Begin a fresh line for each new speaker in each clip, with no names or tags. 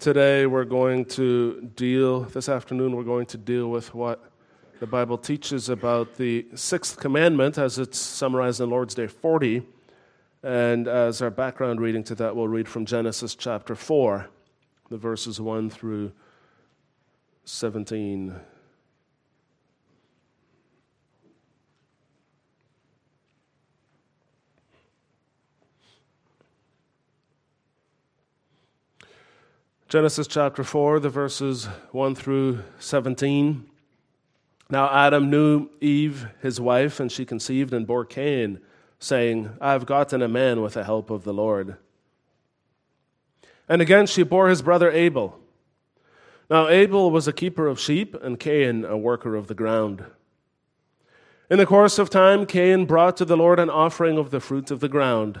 Today we're going to deal, this afternoon, we're going to deal with what the Bible teaches about the sixth commandment as it's summarized in Lord's Day 40. And as our background reading to that, we'll read from Genesis chapter 4, the verses 1 through 17. Genesis chapter 4, the verses 1 through 17. Now Adam knew Eve, his wife, and she conceived and bore Cain, saying, I have gotten a man with the help of the Lord. And again she bore his brother Abel. Now Abel was a keeper of sheep, and Cain a worker of the ground. In the course of time, Cain brought to the Lord an offering of the fruit of the ground.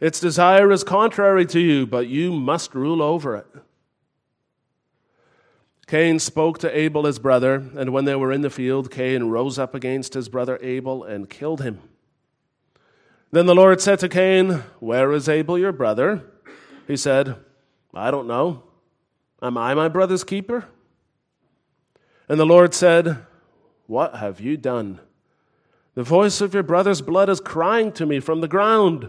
Its desire is contrary to you, but you must rule over it. Cain spoke to Abel his brother, and when they were in the field, Cain rose up against his brother Abel and killed him. Then the Lord said to Cain, Where is Abel your brother? He said, I don't know. Am I my brother's keeper? And the Lord said, What have you done? The voice of your brother's blood is crying to me from the ground.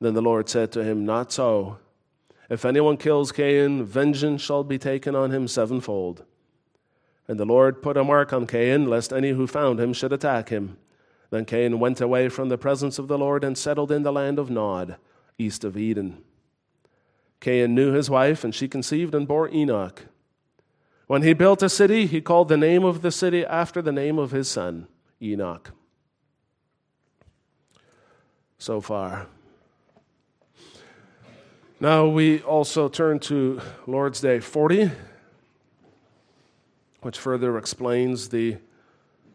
Then the Lord said to him, Not so. If anyone kills Cain, vengeance shall be taken on him sevenfold. And the Lord put a mark on Cain, lest any who found him should attack him. Then Cain went away from the presence of the Lord and settled in the land of Nod, east of Eden. Cain knew his wife, and she conceived and bore Enoch. When he built a city, he called the name of the city after the name of his son, Enoch. So far. Now we also turn to Lord's Day 40, which further explains the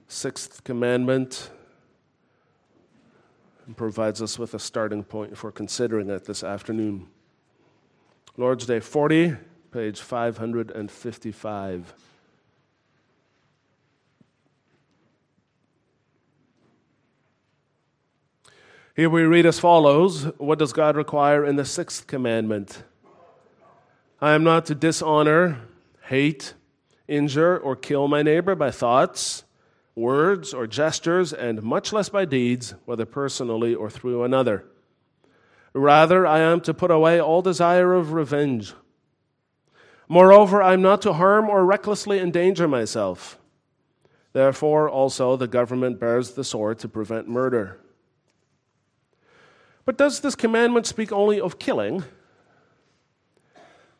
sixth commandment and provides us with a starting point for considering it this afternoon. Lord's Day 40, page 555. Here we read as follows What does God require in the sixth commandment? I am not to dishonor, hate, injure, or kill my neighbor by thoughts, words, or gestures, and much less by deeds, whether personally or through another. Rather, I am to put away all desire of revenge. Moreover, I am not to harm or recklessly endanger myself. Therefore, also, the government bears the sword to prevent murder. But does this commandment speak only of killing?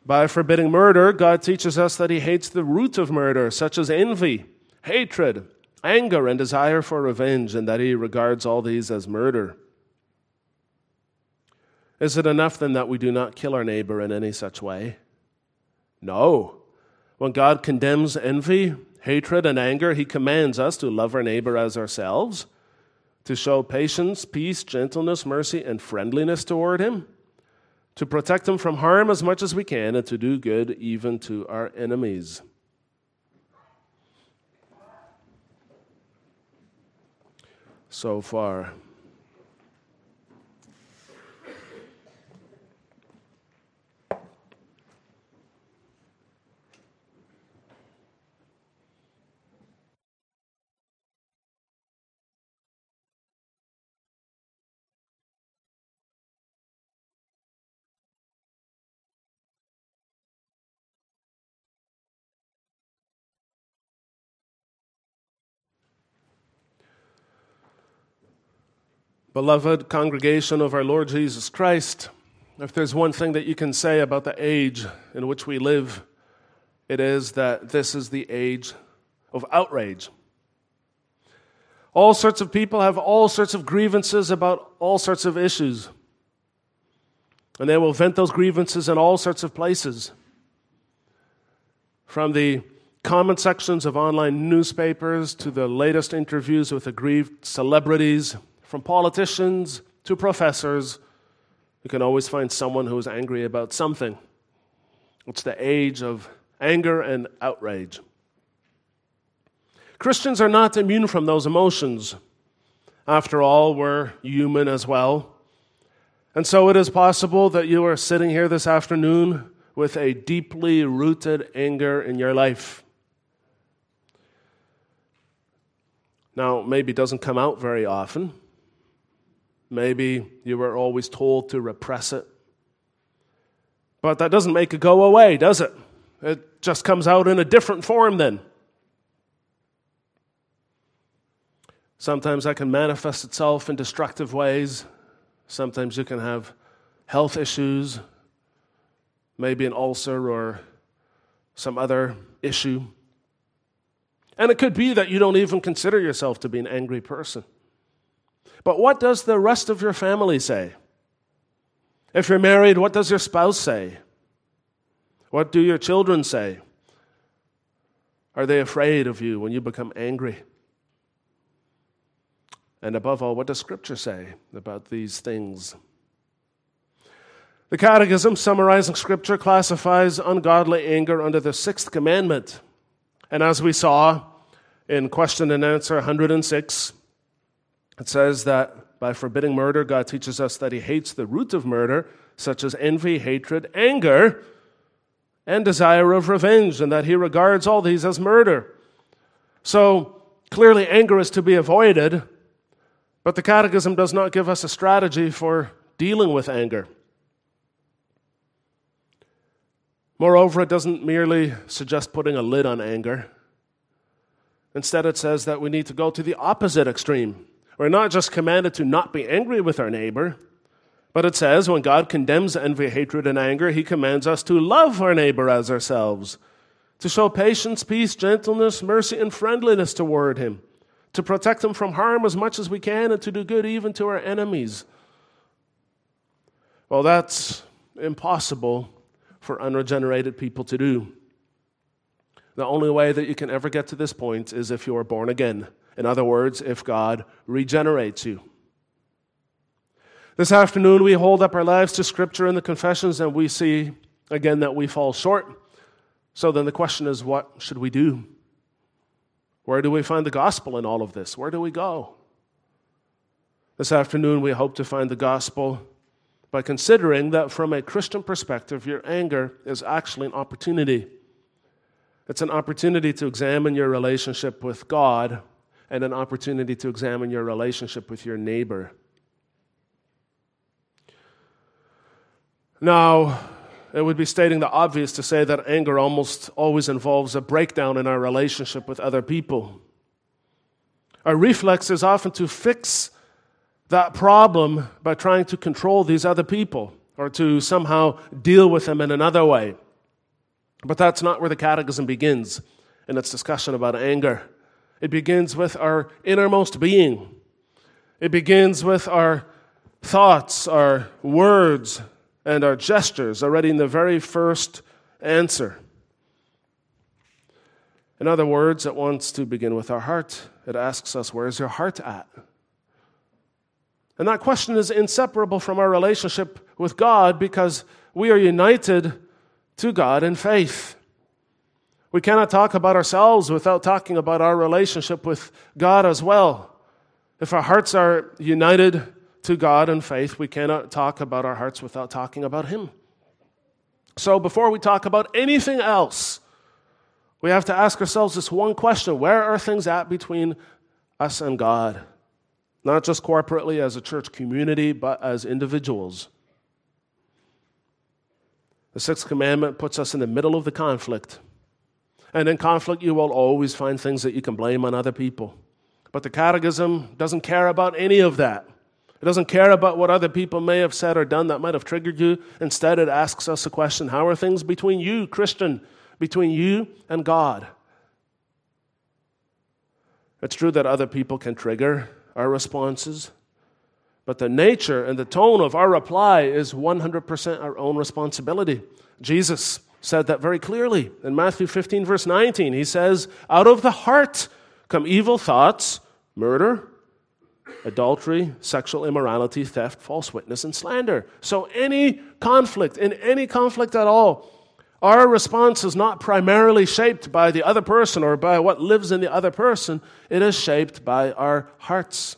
By forbidding murder, God teaches us that He hates the root of murder, such as envy, hatred, anger, and desire for revenge, and that He regards all these as murder. Is it enough then that we do not kill our neighbor in any such way? No. When God condemns envy, hatred, and anger, He commands us to love our neighbor as ourselves to show patience, peace, gentleness, mercy, and friendliness toward him, to protect him from harm as much as we can, and to do good even to our enemies. So far. Beloved congregation of our Lord Jesus Christ, if there's one thing that you can say about the age in which we live, it is that this is the age of outrage. All sorts of people have all sorts of grievances about all sorts of issues. And they will vent those grievances in all sorts of places. From the comment sections of online newspapers to the latest interviews with aggrieved celebrities from politicians to professors, you can always find someone who is angry about something. It's the age of anger and outrage. Christians are not immune from those emotions. After all, we're human as well. And so it is possible that you are sitting here this afternoon with a deeply rooted anger in your life. Now, maybe it doesn't come out very often. Maybe you were always told to repress it. But that doesn't make it go away, does it? It just comes out in a different form then. Sometimes that can manifest itself in destructive ways. Sometimes you can have health issues, maybe an ulcer or some other issue. And it could be that you don't even consider yourself to be an angry person. But what does the rest of your family say? If you're married, what does your spouse say? What do your children say? Are they afraid of you when you become angry? And above all, what does Scripture say about these things? The Catechism, summarizing Scripture, classifies ungodly anger under the sixth commandment. And as we saw in question and answer 106, it says that by forbidding murder, God teaches us that He hates the root of murder, such as envy, hatred, anger, and desire of revenge, and that He regards all these as murder. So clearly, anger is to be avoided, but the Catechism does not give us a strategy for dealing with anger. Moreover, it doesn't merely suggest putting a lid on anger. Instead, it says that we need to go to the opposite extreme we're not just commanded to not be angry with our neighbor, but it says when God condemns envy, hatred, and anger, he commands us to love our neighbor as ourselves, to show patience, peace, gentleness, mercy, and friendliness toward him, to protect him from harm as much as we can, and to do good even to our enemies. Well, that's impossible for unregenerated people to do. The only way that you can ever get to this point is if you are born again in other words, if God regenerates you. This afternoon, we hold up our lives to Scripture and the confessions, and we see again that we fall short. So then the question is what should we do? Where do we find the gospel in all of this? Where do we go? This afternoon, we hope to find the gospel by considering that from a Christian perspective, your anger is actually an opportunity. It's an opportunity to examine your relationship with God and an opportunity to examine your relationship with your neighbor. Now, it would be stating the obvious to say that anger almost always involves a breakdown in our relationship with other people. Our reflex is often to fix that problem by trying to control these other people or to somehow deal with them in another way. But that's not where the catechism begins in its discussion about anger. It begins with our innermost being. It begins with our thoughts, our words, and our gestures, already in the very first answer. In other words, it wants to begin with our heart. It asks us, Where's your heart at? And that question is inseparable from our relationship with God because we are united to God in faith. We cannot talk about ourselves without talking about our relationship with God as well. If our hearts are united to God in faith, we cannot talk about our hearts without talking about Him. So before we talk about anything else, we have to ask ourselves this one question Where are things at between us and God? Not just corporately as a church community, but as individuals. The sixth commandment puts us in the middle of the conflict. And in conflict, you will always find things that you can blame on other people. But the Catechism doesn't care about any of that. It doesn't care about what other people may have said or done that might have triggered you. Instead, it asks us a question How are things between you, Christian, between you and God? It's true that other people can trigger our responses, but the nature and the tone of our reply is 100% our own responsibility. Jesus said that very clearly in Matthew 15, verse 19. He says, Out of the heart come evil thoughts, murder, adultery, sexual immorality, theft, false witness, and slander. So, any conflict, in any conflict at all, our response is not primarily shaped by the other person or by what lives in the other person, it is shaped by our hearts.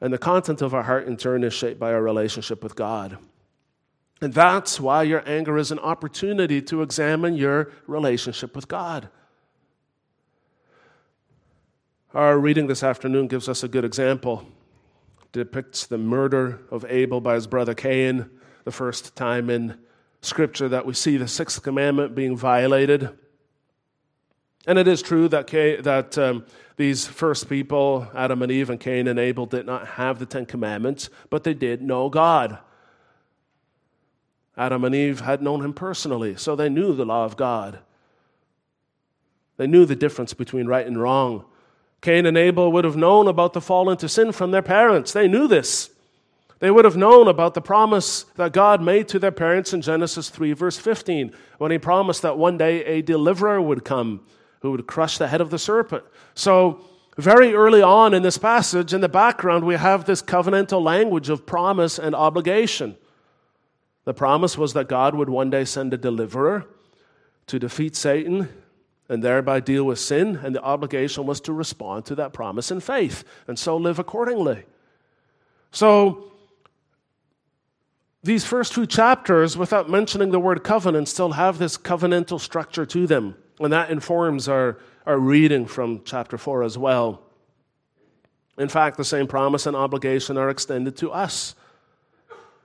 And the content of our heart, in turn, is shaped by our relationship with God. And that's why your anger is an opportunity to examine your relationship with God. Our reading this afternoon gives us a good example. It depicts the murder of Abel by his brother Cain, the first time in Scripture that we see the sixth commandment being violated. And it is true that, Cain, that um, these first people, Adam and Eve and Cain and Abel, did not have the Ten Commandments, but they did know God. Adam and Eve had known him personally, so they knew the law of God. They knew the difference between right and wrong. Cain and Abel would have known about the fall into sin from their parents. They knew this. They would have known about the promise that God made to their parents in Genesis 3, verse 15, when He promised that one day a deliverer would come who would crush the head of the serpent. So, very early on in this passage, in the background, we have this covenantal language of promise and obligation. The promise was that God would one day send a deliverer to defeat Satan and thereby deal with sin, and the obligation was to respond to that promise in faith and so live accordingly. So, these first two chapters, without mentioning the word covenant, still have this covenantal structure to them, and that informs our, our reading from chapter 4 as well. In fact, the same promise and obligation are extended to us.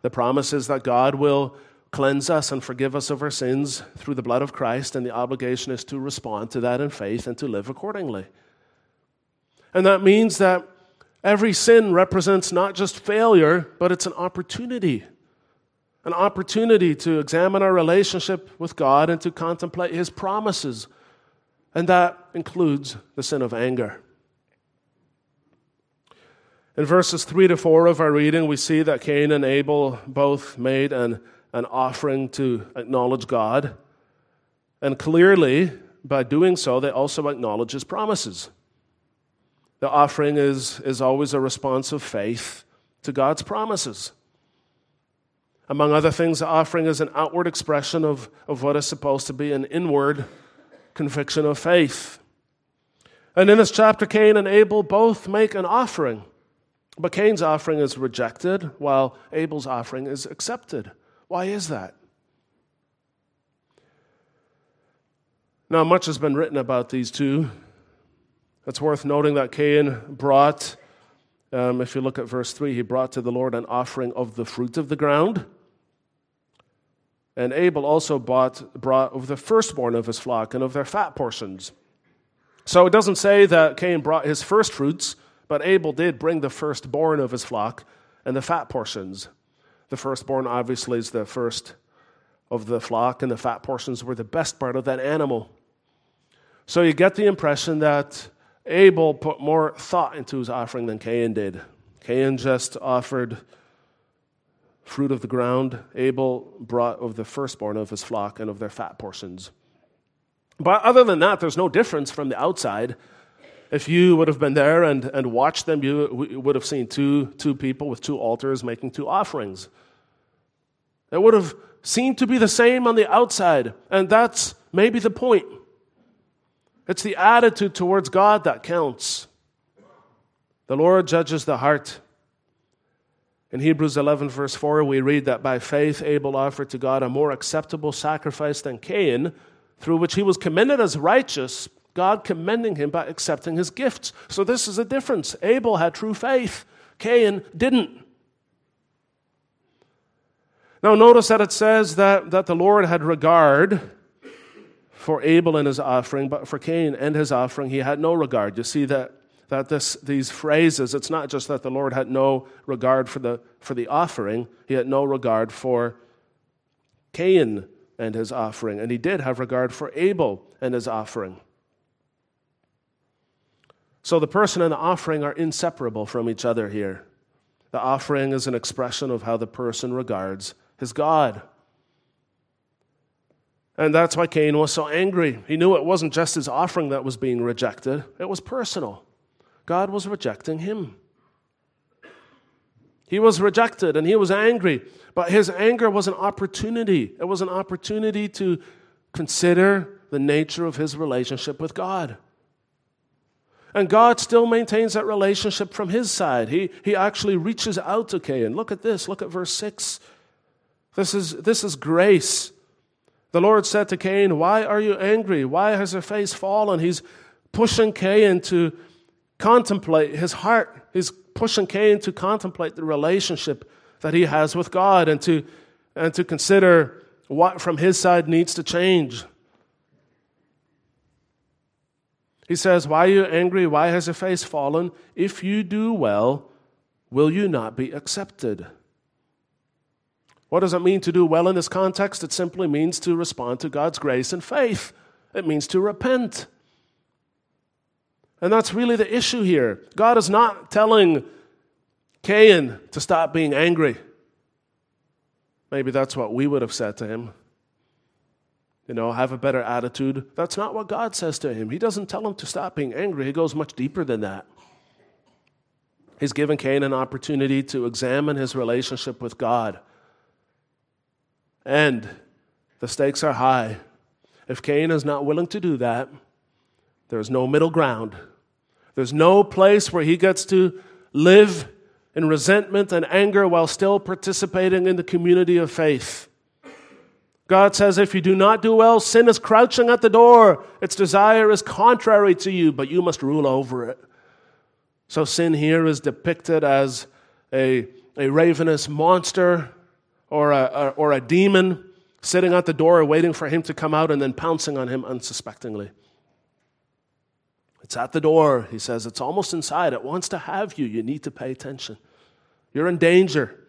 The promise is that God will cleanse us and forgive us of our sins through the blood of Christ, and the obligation is to respond to that in faith and to live accordingly. And that means that every sin represents not just failure, but it's an opportunity. An opportunity to examine our relationship with God and to contemplate His promises. And that includes the sin of anger. In verses 3 to 4 of our reading, we see that Cain and Abel both made an an offering to acknowledge God. And clearly, by doing so, they also acknowledge his promises. The offering is, is always a response of faith to God's promises. Among other things, the offering is an outward expression of, of what is supposed to be an inward conviction of faith. And in this chapter, Cain and Abel both make an offering. But Cain's offering is rejected, while Abel's offering is accepted. Why is that? Now, much has been written about these two. It's worth noting that Cain brought, um, if you look at verse 3, he brought to the Lord an offering of the fruit of the ground. And Abel also bought, brought of the firstborn of his flock and of their fat portions. So it doesn't say that Cain brought his first fruits, but Abel did bring the firstborn of his flock and the fat portions. The firstborn, obviously, is the first of the flock, and the fat portions were the best part of that animal. So you get the impression that Abel put more thought into his offering than Cain did. Cain just offered fruit of the ground. Abel brought of the firstborn of his flock and of their fat portions. But other than that, there's no difference from the outside. If you would have been there and, and watched them, you would have seen two, two people with two altars making two offerings. It would have seemed to be the same on the outside, and that's maybe the point. It's the attitude towards God that counts. The Lord judges the heart. In Hebrews 11, verse 4, we read that by faith Abel offered to God a more acceptable sacrifice than Cain, through which he was commended as righteous, God commending him by accepting his gifts. So this is a difference. Abel had true faith, Cain didn't. Now, notice that it says that, that the Lord had regard for Abel and his offering, but for Cain and his offering, he had no regard. You see that, that this, these phrases, it's not just that the Lord had no regard for the, for the offering, he had no regard for Cain and his offering, and he did have regard for Abel and his offering. So the person and the offering are inseparable from each other here. The offering is an expression of how the person regards his God. And that's why Cain was so angry. He knew it wasn't just his offering that was being rejected, it was personal. God was rejecting him. He was rejected and he was angry, but his anger was an opportunity. It was an opportunity to consider the nature of his relationship with God. And God still maintains that relationship from his side. He, he actually reaches out to Cain. Look at this. Look at verse 6. This is, this is grace. The Lord said to Cain, Why are you angry? Why has your face fallen? He's pushing Cain to contemplate his heart. He's pushing Cain to contemplate the relationship that he has with God and to, and to consider what from his side needs to change. He says, Why are you angry? Why has your face fallen? If you do well, will you not be accepted? What does it mean to do well in this context? It simply means to respond to God's grace and faith. It means to repent. And that's really the issue here. God is not telling Cain to stop being angry. Maybe that's what we would have said to him you know, have a better attitude. That's not what God says to him. He doesn't tell him to stop being angry, he goes much deeper than that. He's given Cain an opportunity to examine his relationship with God. And the stakes are high. If Cain is not willing to do that, there's no middle ground. There's no place where he gets to live in resentment and anger while still participating in the community of faith. God says, if you do not do well, sin is crouching at the door. Its desire is contrary to you, but you must rule over it. So sin here is depicted as a, a ravenous monster or a, or a demon sitting at the door waiting for him to come out and then pouncing on him unsuspectingly. It's at the door, he says. It's almost inside. It wants to have you. You need to pay attention. You're in danger.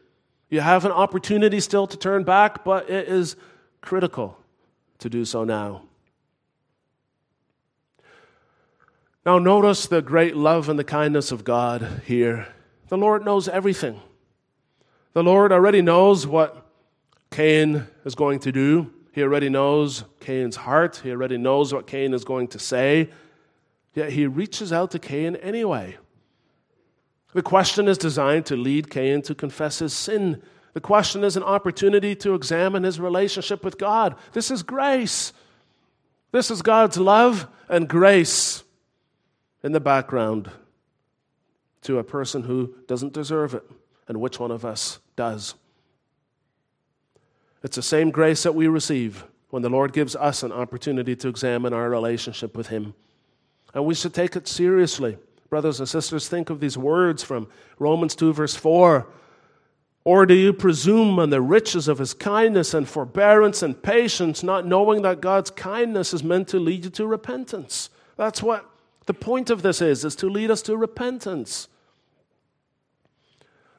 You have an opportunity still to turn back, but it is critical to do so now. Now, notice the great love and the kindness of God here. The Lord knows everything. The Lord already knows what Cain is going to do. He already knows Cain's heart. He already knows what Cain is going to say. Yet he reaches out to Cain anyway. The question is designed to lead Cain to confess his sin the question is an opportunity to examine his relationship with God. This is grace. This is God's love and grace in the background to a person who doesn't deserve it. And which one of us does? It's the same grace that we receive when the Lord gives us an opportunity to examine our relationship with Him. And we should take it seriously. Brothers and sisters, think of these words from Romans 2, verse 4. Or do you presume on the riches of his kindness and forbearance and patience, not knowing that God's kindness is meant to lead you to repentance? That's what the point of this is, is to lead us to repentance.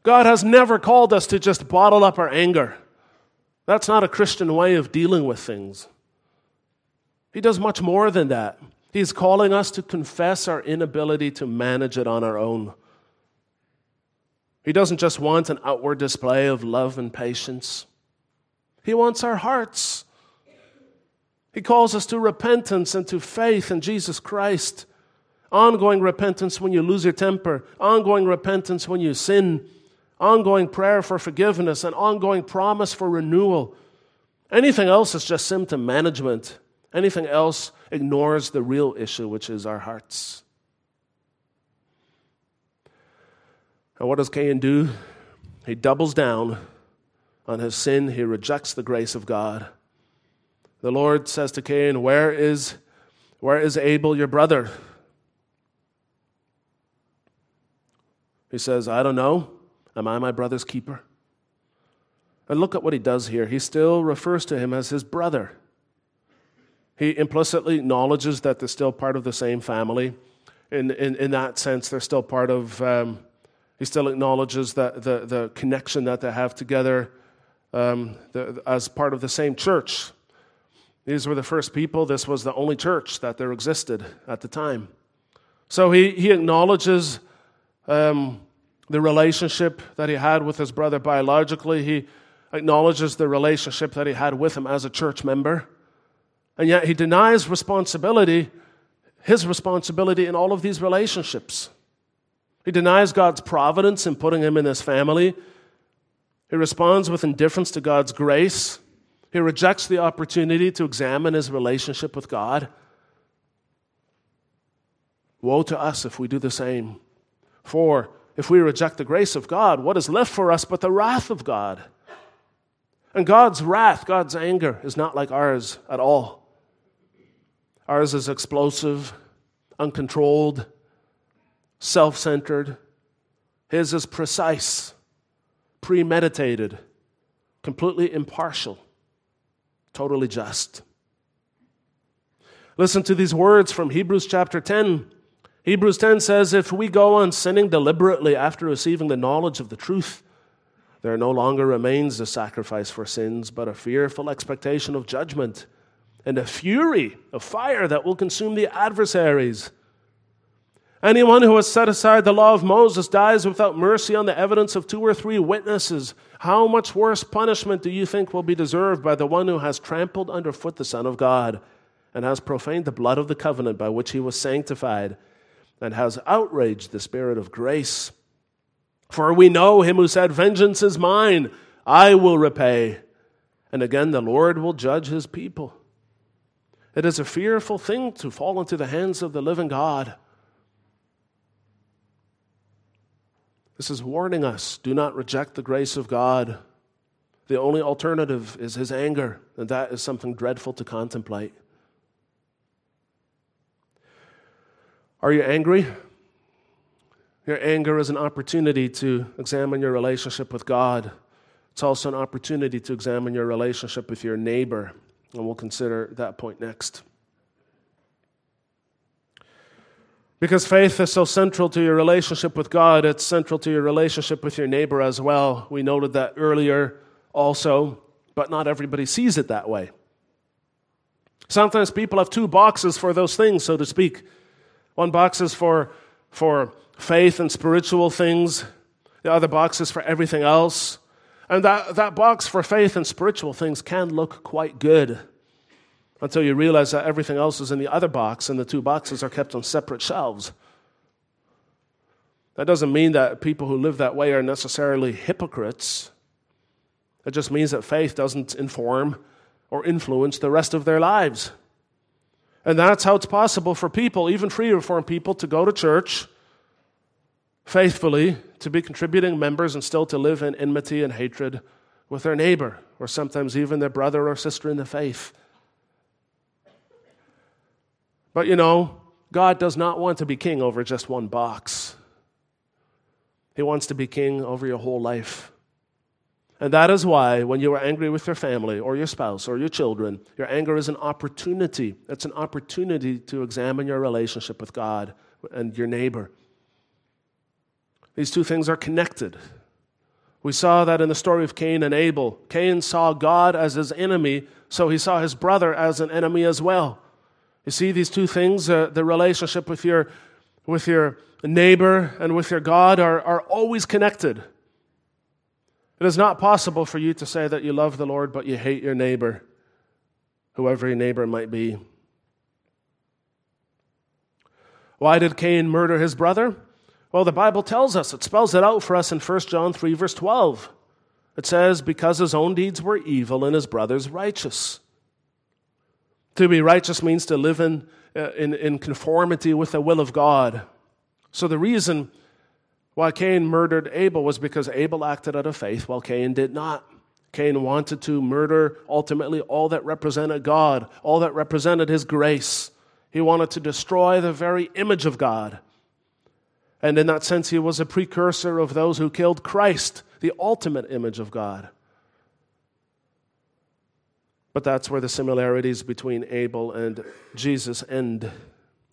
God has never called us to just bottle up our anger. That's not a Christian way of dealing with things. He does much more than that. He's calling us to confess our inability to manage it on our own. He doesn't just want an outward display of love and patience, He wants our hearts. He calls us to repentance and to faith in Jesus Christ. Ongoing repentance when you lose your temper, ongoing repentance when you sin, ongoing prayer for forgiveness, and ongoing promise for renewal. Anything else is just symptom management. Anything else ignores the real issue, which is our hearts. And what does Cain do? He doubles down on his sin, he rejects the grace of God. The Lord says to Cain, Where is, where is Abel, your brother? He says, I don't know. Am I my brother's keeper? And look at what he does here. He still refers to him as his brother. He implicitly acknowledges that they're still part of the same family. in, in, in that sense, they're still part of, um, he still acknowledges that the, the connection that they have together um, the, as part of the same church. These were the first people. This was the only church that there existed at the time. So he, he acknowledges um, the relationship that he had with his brother biologically. He acknowledges the relationship that he had with him as a church member. And yet he denies responsibility, his responsibility in all of these relationships. He denies God's providence in putting him in his family. He responds with indifference to God's grace. He rejects the opportunity to examine his relationship with God. Woe to us if we do the same. For if we reject the grace of God, what is left for us but the wrath of God? And God's wrath, God's anger, is not like ours at all. Ours is explosive, uncontrolled, self centered. His is precise, premeditated, completely impartial totally just. Listen to these words from Hebrews chapter 10. Hebrews 10 says, If we go on sinning deliberately after receiving the knowledge of the truth, there no longer remains a sacrifice for sins, but a fearful expectation of judgment and a fury of fire that will consume the adversaries. Anyone who has set aside the law of Moses dies without mercy on the evidence of two or three witnesses. How much worse punishment do you think will be deserved by the one who has trampled underfoot the Son of God and has profaned the blood of the covenant by which he was sanctified and has outraged the Spirit of grace? For we know him who said, Vengeance is mine, I will repay. And again, the Lord will judge his people. It is a fearful thing to fall into the hands of the living God. This is warning us do not reject the grace of God. The only alternative is his anger, and that is something dreadful to contemplate. Are you angry? Your anger is an opportunity to examine your relationship with God. It's also an opportunity to examine your relationship with your neighbor, and we'll consider that point next. Because faith is so central to your relationship with God, it's central to your relationship with your neighbor as well. We noted that earlier also, but not everybody sees it that way. Sometimes people have two boxes for those things, so to speak. One box is for, for faith and spiritual things, the other box is for everything else. And that, that box for faith and spiritual things can look quite good until you realize that everything else is in the other box and the two boxes are kept on separate shelves. That doesn't mean that people who live that way are necessarily hypocrites. It just means that faith doesn't inform or influence the rest of their lives. And that's how it's possible for people, even free reformed people, to go to church faithfully, to be contributing members, and still to live in enmity and hatred with their neighbor, or sometimes even their brother or sister in the faith. But you know, God does not want to be king over just one box. He wants to be king over your whole life. And that is why, when you are angry with your family or your spouse or your children, your anger is an opportunity. It's an opportunity to examine your relationship with God and your neighbor. These two things are connected. We saw that in the story of Cain and Abel. Cain saw God as his enemy, so he saw his brother as an enemy as well. You see these two things, uh, the relationship with your, with your neighbor and with your God, are, are always connected. It is not possible for you to say that you love the Lord, but you hate your neighbor, whoever your neighbor might be. Why did Cain murder his brother? Well, the Bible tells us, it spells it out for us in 1 John 3, verse 12. It says, Because his own deeds were evil and his brother's righteous. To be righteous means to live in, uh, in, in conformity with the will of God. So the reason why Cain murdered Abel was because Abel acted out of faith while Cain did not. Cain wanted to murder ultimately all that represented God, all that represented his grace. He wanted to destroy the very image of God. And in that sense, he was a precursor of those who killed Christ, the ultimate image of God. But that's where the similarities between Abel and Jesus end.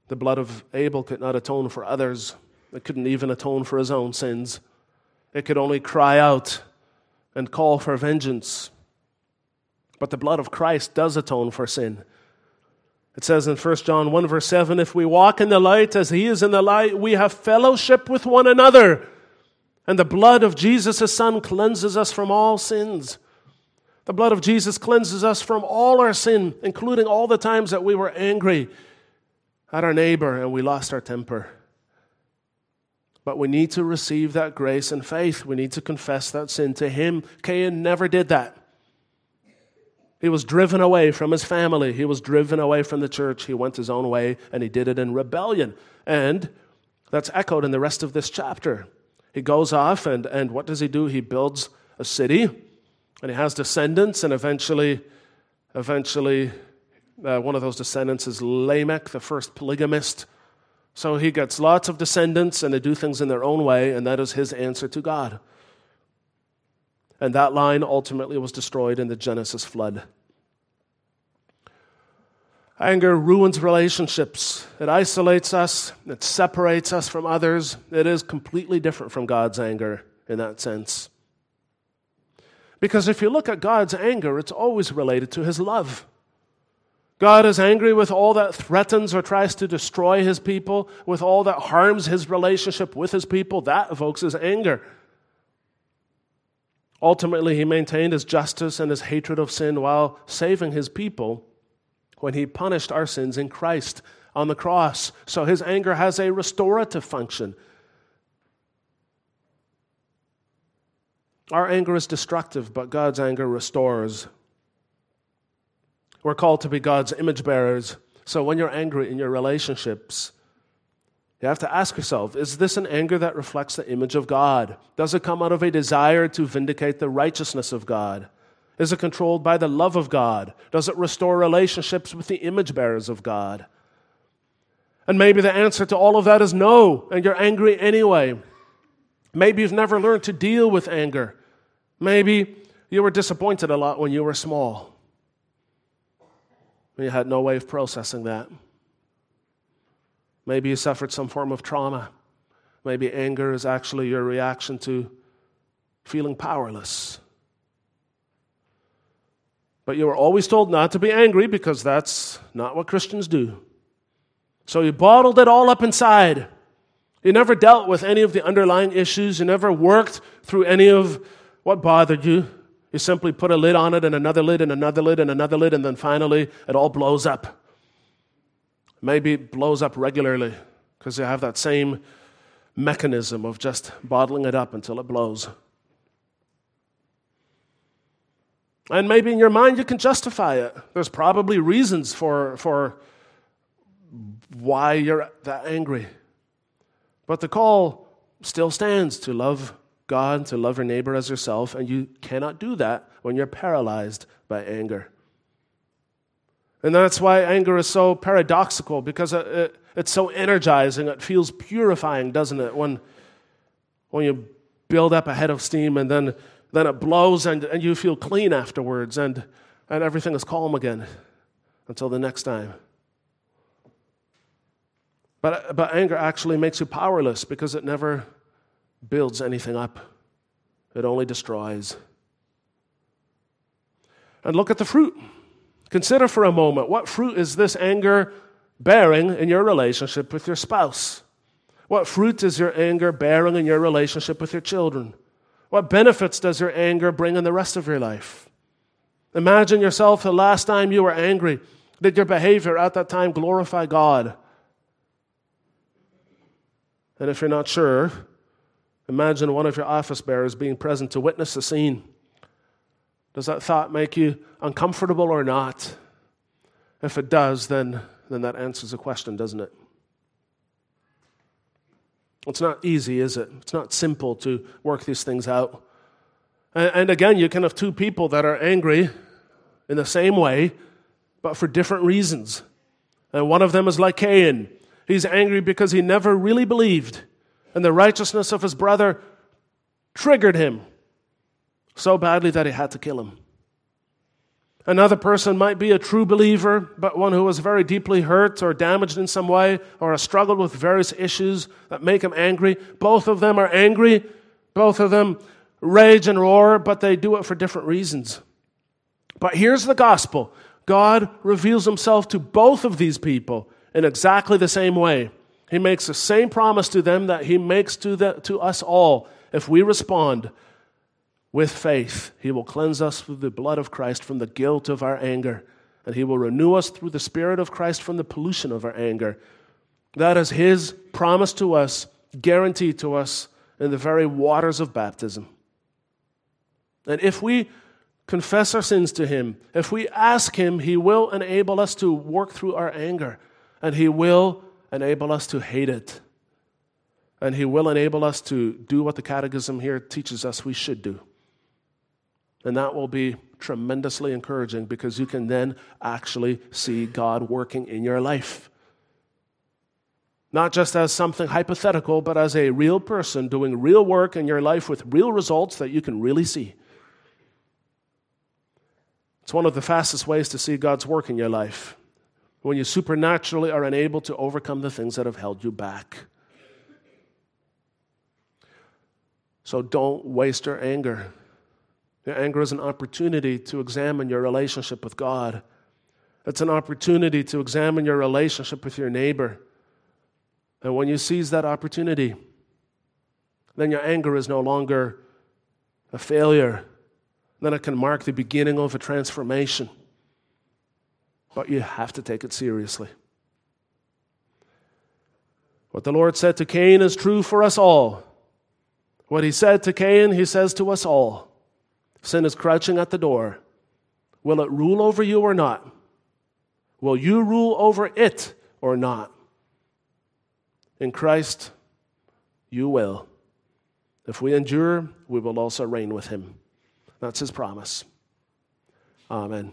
The blood of Abel could not atone for others, it couldn't even atone for his own sins. It could only cry out and call for vengeance. But the blood of Christ does atone for sin. It says in 1 John 1, verse 7 If we walk in the light as he is in the light, we have fellowship with one another. And the blood of Jesus, his son, cleanses us from all sins. The blood of Jesus cleanses us from all our sin, including all the times that we were angry at our neighbor and we lost our temper. But we need to receive that grace and faith. We need to confess that sin to Him. Cain never did that. He was driven away from his family. He was driven away from the church. He went his own way and he did it in rebellion. And that's echoed in the rest of this chapter. He goes off and, and what does he do? He builds a city and he has descendants and eventually, eventually, uh, one of those descendants is Lamech, the first polygamist. So he gets lots of descendants and they do things in their own way, and that is his answer to God. And that line ultimately was destroyed in the Genesis flood. Anger ruins relationships. It isolates us. It separates us from others. It is completely different from God's anger in that sense. Because if you look at God's anger, it's always related to his love. God is angry with all that threatens or tries to destroy his people, with all that harms his relationship with his people. That evokes his anger. Ultimately, he maintained his justice and his hatred of sin while saving his people when he punished our sins in Christ on the cross. So his anger has a restorative function. Our anger is destructive, but God's anger restores. We're called to be God's image bearers. So when you're angry in your relationships, you have to ask yourself is this an anger that reflects the image of God? Does it come out of a desire to vindicate the righteousness of God? Is it controlled by the love of God? Does it restore relationships with the image bearers of God? And maybe the answer to all of that is no, and you're angry anyway. Maybe you've never learned to deal with anger. Maybe you were disappointed a lot when you were small. You had no way of processing that. Maybe you suffered some form of trauma. Maybe anger is actually your reaction to feeling powerless. But you were always told not to be angry because that's not what Christians do. So you bottled it all up inside. You never dealt with any of the underlying issues. You never worked through any of what bothered you. You simply put a lid on it and another lid and another lid and another lid, and then finally it all blows up. Maybe it blows up regularly because you have that same mechanism of just bottling it up until it blows. And maybe in your mind you can justify it. There's probably reasons for, for why you're that angry. But the call still stands to love God, to love your neighbor as yourself, and you cannot do that when you're paralyzed by anger. And that's why anger is so paradoxical, because it, it, it's so energizing. It feels purifying, doesn't it? When, when you build up a head of steam and then, then it blows and, and you feel clean afterwards and, and everything is calm again until the next time. But, but anger actually makes you powerless because it never builds anything up, it only destroys. And look at the fruit. Consider for a moment what fruit is this anger bearing in your relationship with your spouse? What fruit is your anger bearing in your relationship with your children? What benefits does your anger bring in the rest of your life? Imagine yourself the last time you were angry. Did your behavior at that time glorify God? And if you're not sure, Imagine one of your office bearers being present to witness the scene. Does that thought make you uncomfortable or not? If it does, then, then that answers the question, doesn't it? It's not easy, is it? It's not simple to work these things out. And, and again, you can have two people that are angry in the same way, but for different reasons. And one of them is like Cain. He's angry because he never really believed and the righteousness of his brother triggered him so badly that he had to kill him. Another person might be a true believer, but one who was very deeply hurt or damaged in some way or has struggled with various issues that make him angry. Both of them are angry. Both of them rage and roar, but they do it for different reasons. But here's the gospel God reveals himself to both of these people in exactly the same way. He makes the same promise to them that he makes to, the, to us all if we respond with faith. He will cleanse us through the blood of Christ from the guilt of our anger, and He will renew us through the Spirit of Christ from the pollution of our anger. That is His promise to us, guaranteed to us in the very waters of baptism. And if we confess our sins to Him, if we ask Him, He will enable us to work through our anger, and He will enable us to hate it. And He will enable us to do what the Catechism here teaches us we should do. And that will be tremendously encouraging because you can then actually see God working in your life. Not just as something hypothetical, but as a real person doing real work in your life with real results that you can really see. It's one of the fastest ways to see God's work in your life when you supernaturally are unable to overcome the things that have held you back. So don't waste your anger. Your anger is an opportunity to examine your relationship with God. It's an opportunity to examine your relationship with your neighbor. And when you seize that opportunity, then your anger is no longer a failure. Then it can mark the beginning of a transformation. But you have to take it seriously. What the Lord said to Cain is true for us all. What he said to Cain, he says to us all. Sin is crouching at the door. Will it rule over you or not? Will you rule over it or not? In Christ, you will. If we endure, we will also reign with him. That's his promise. Amen.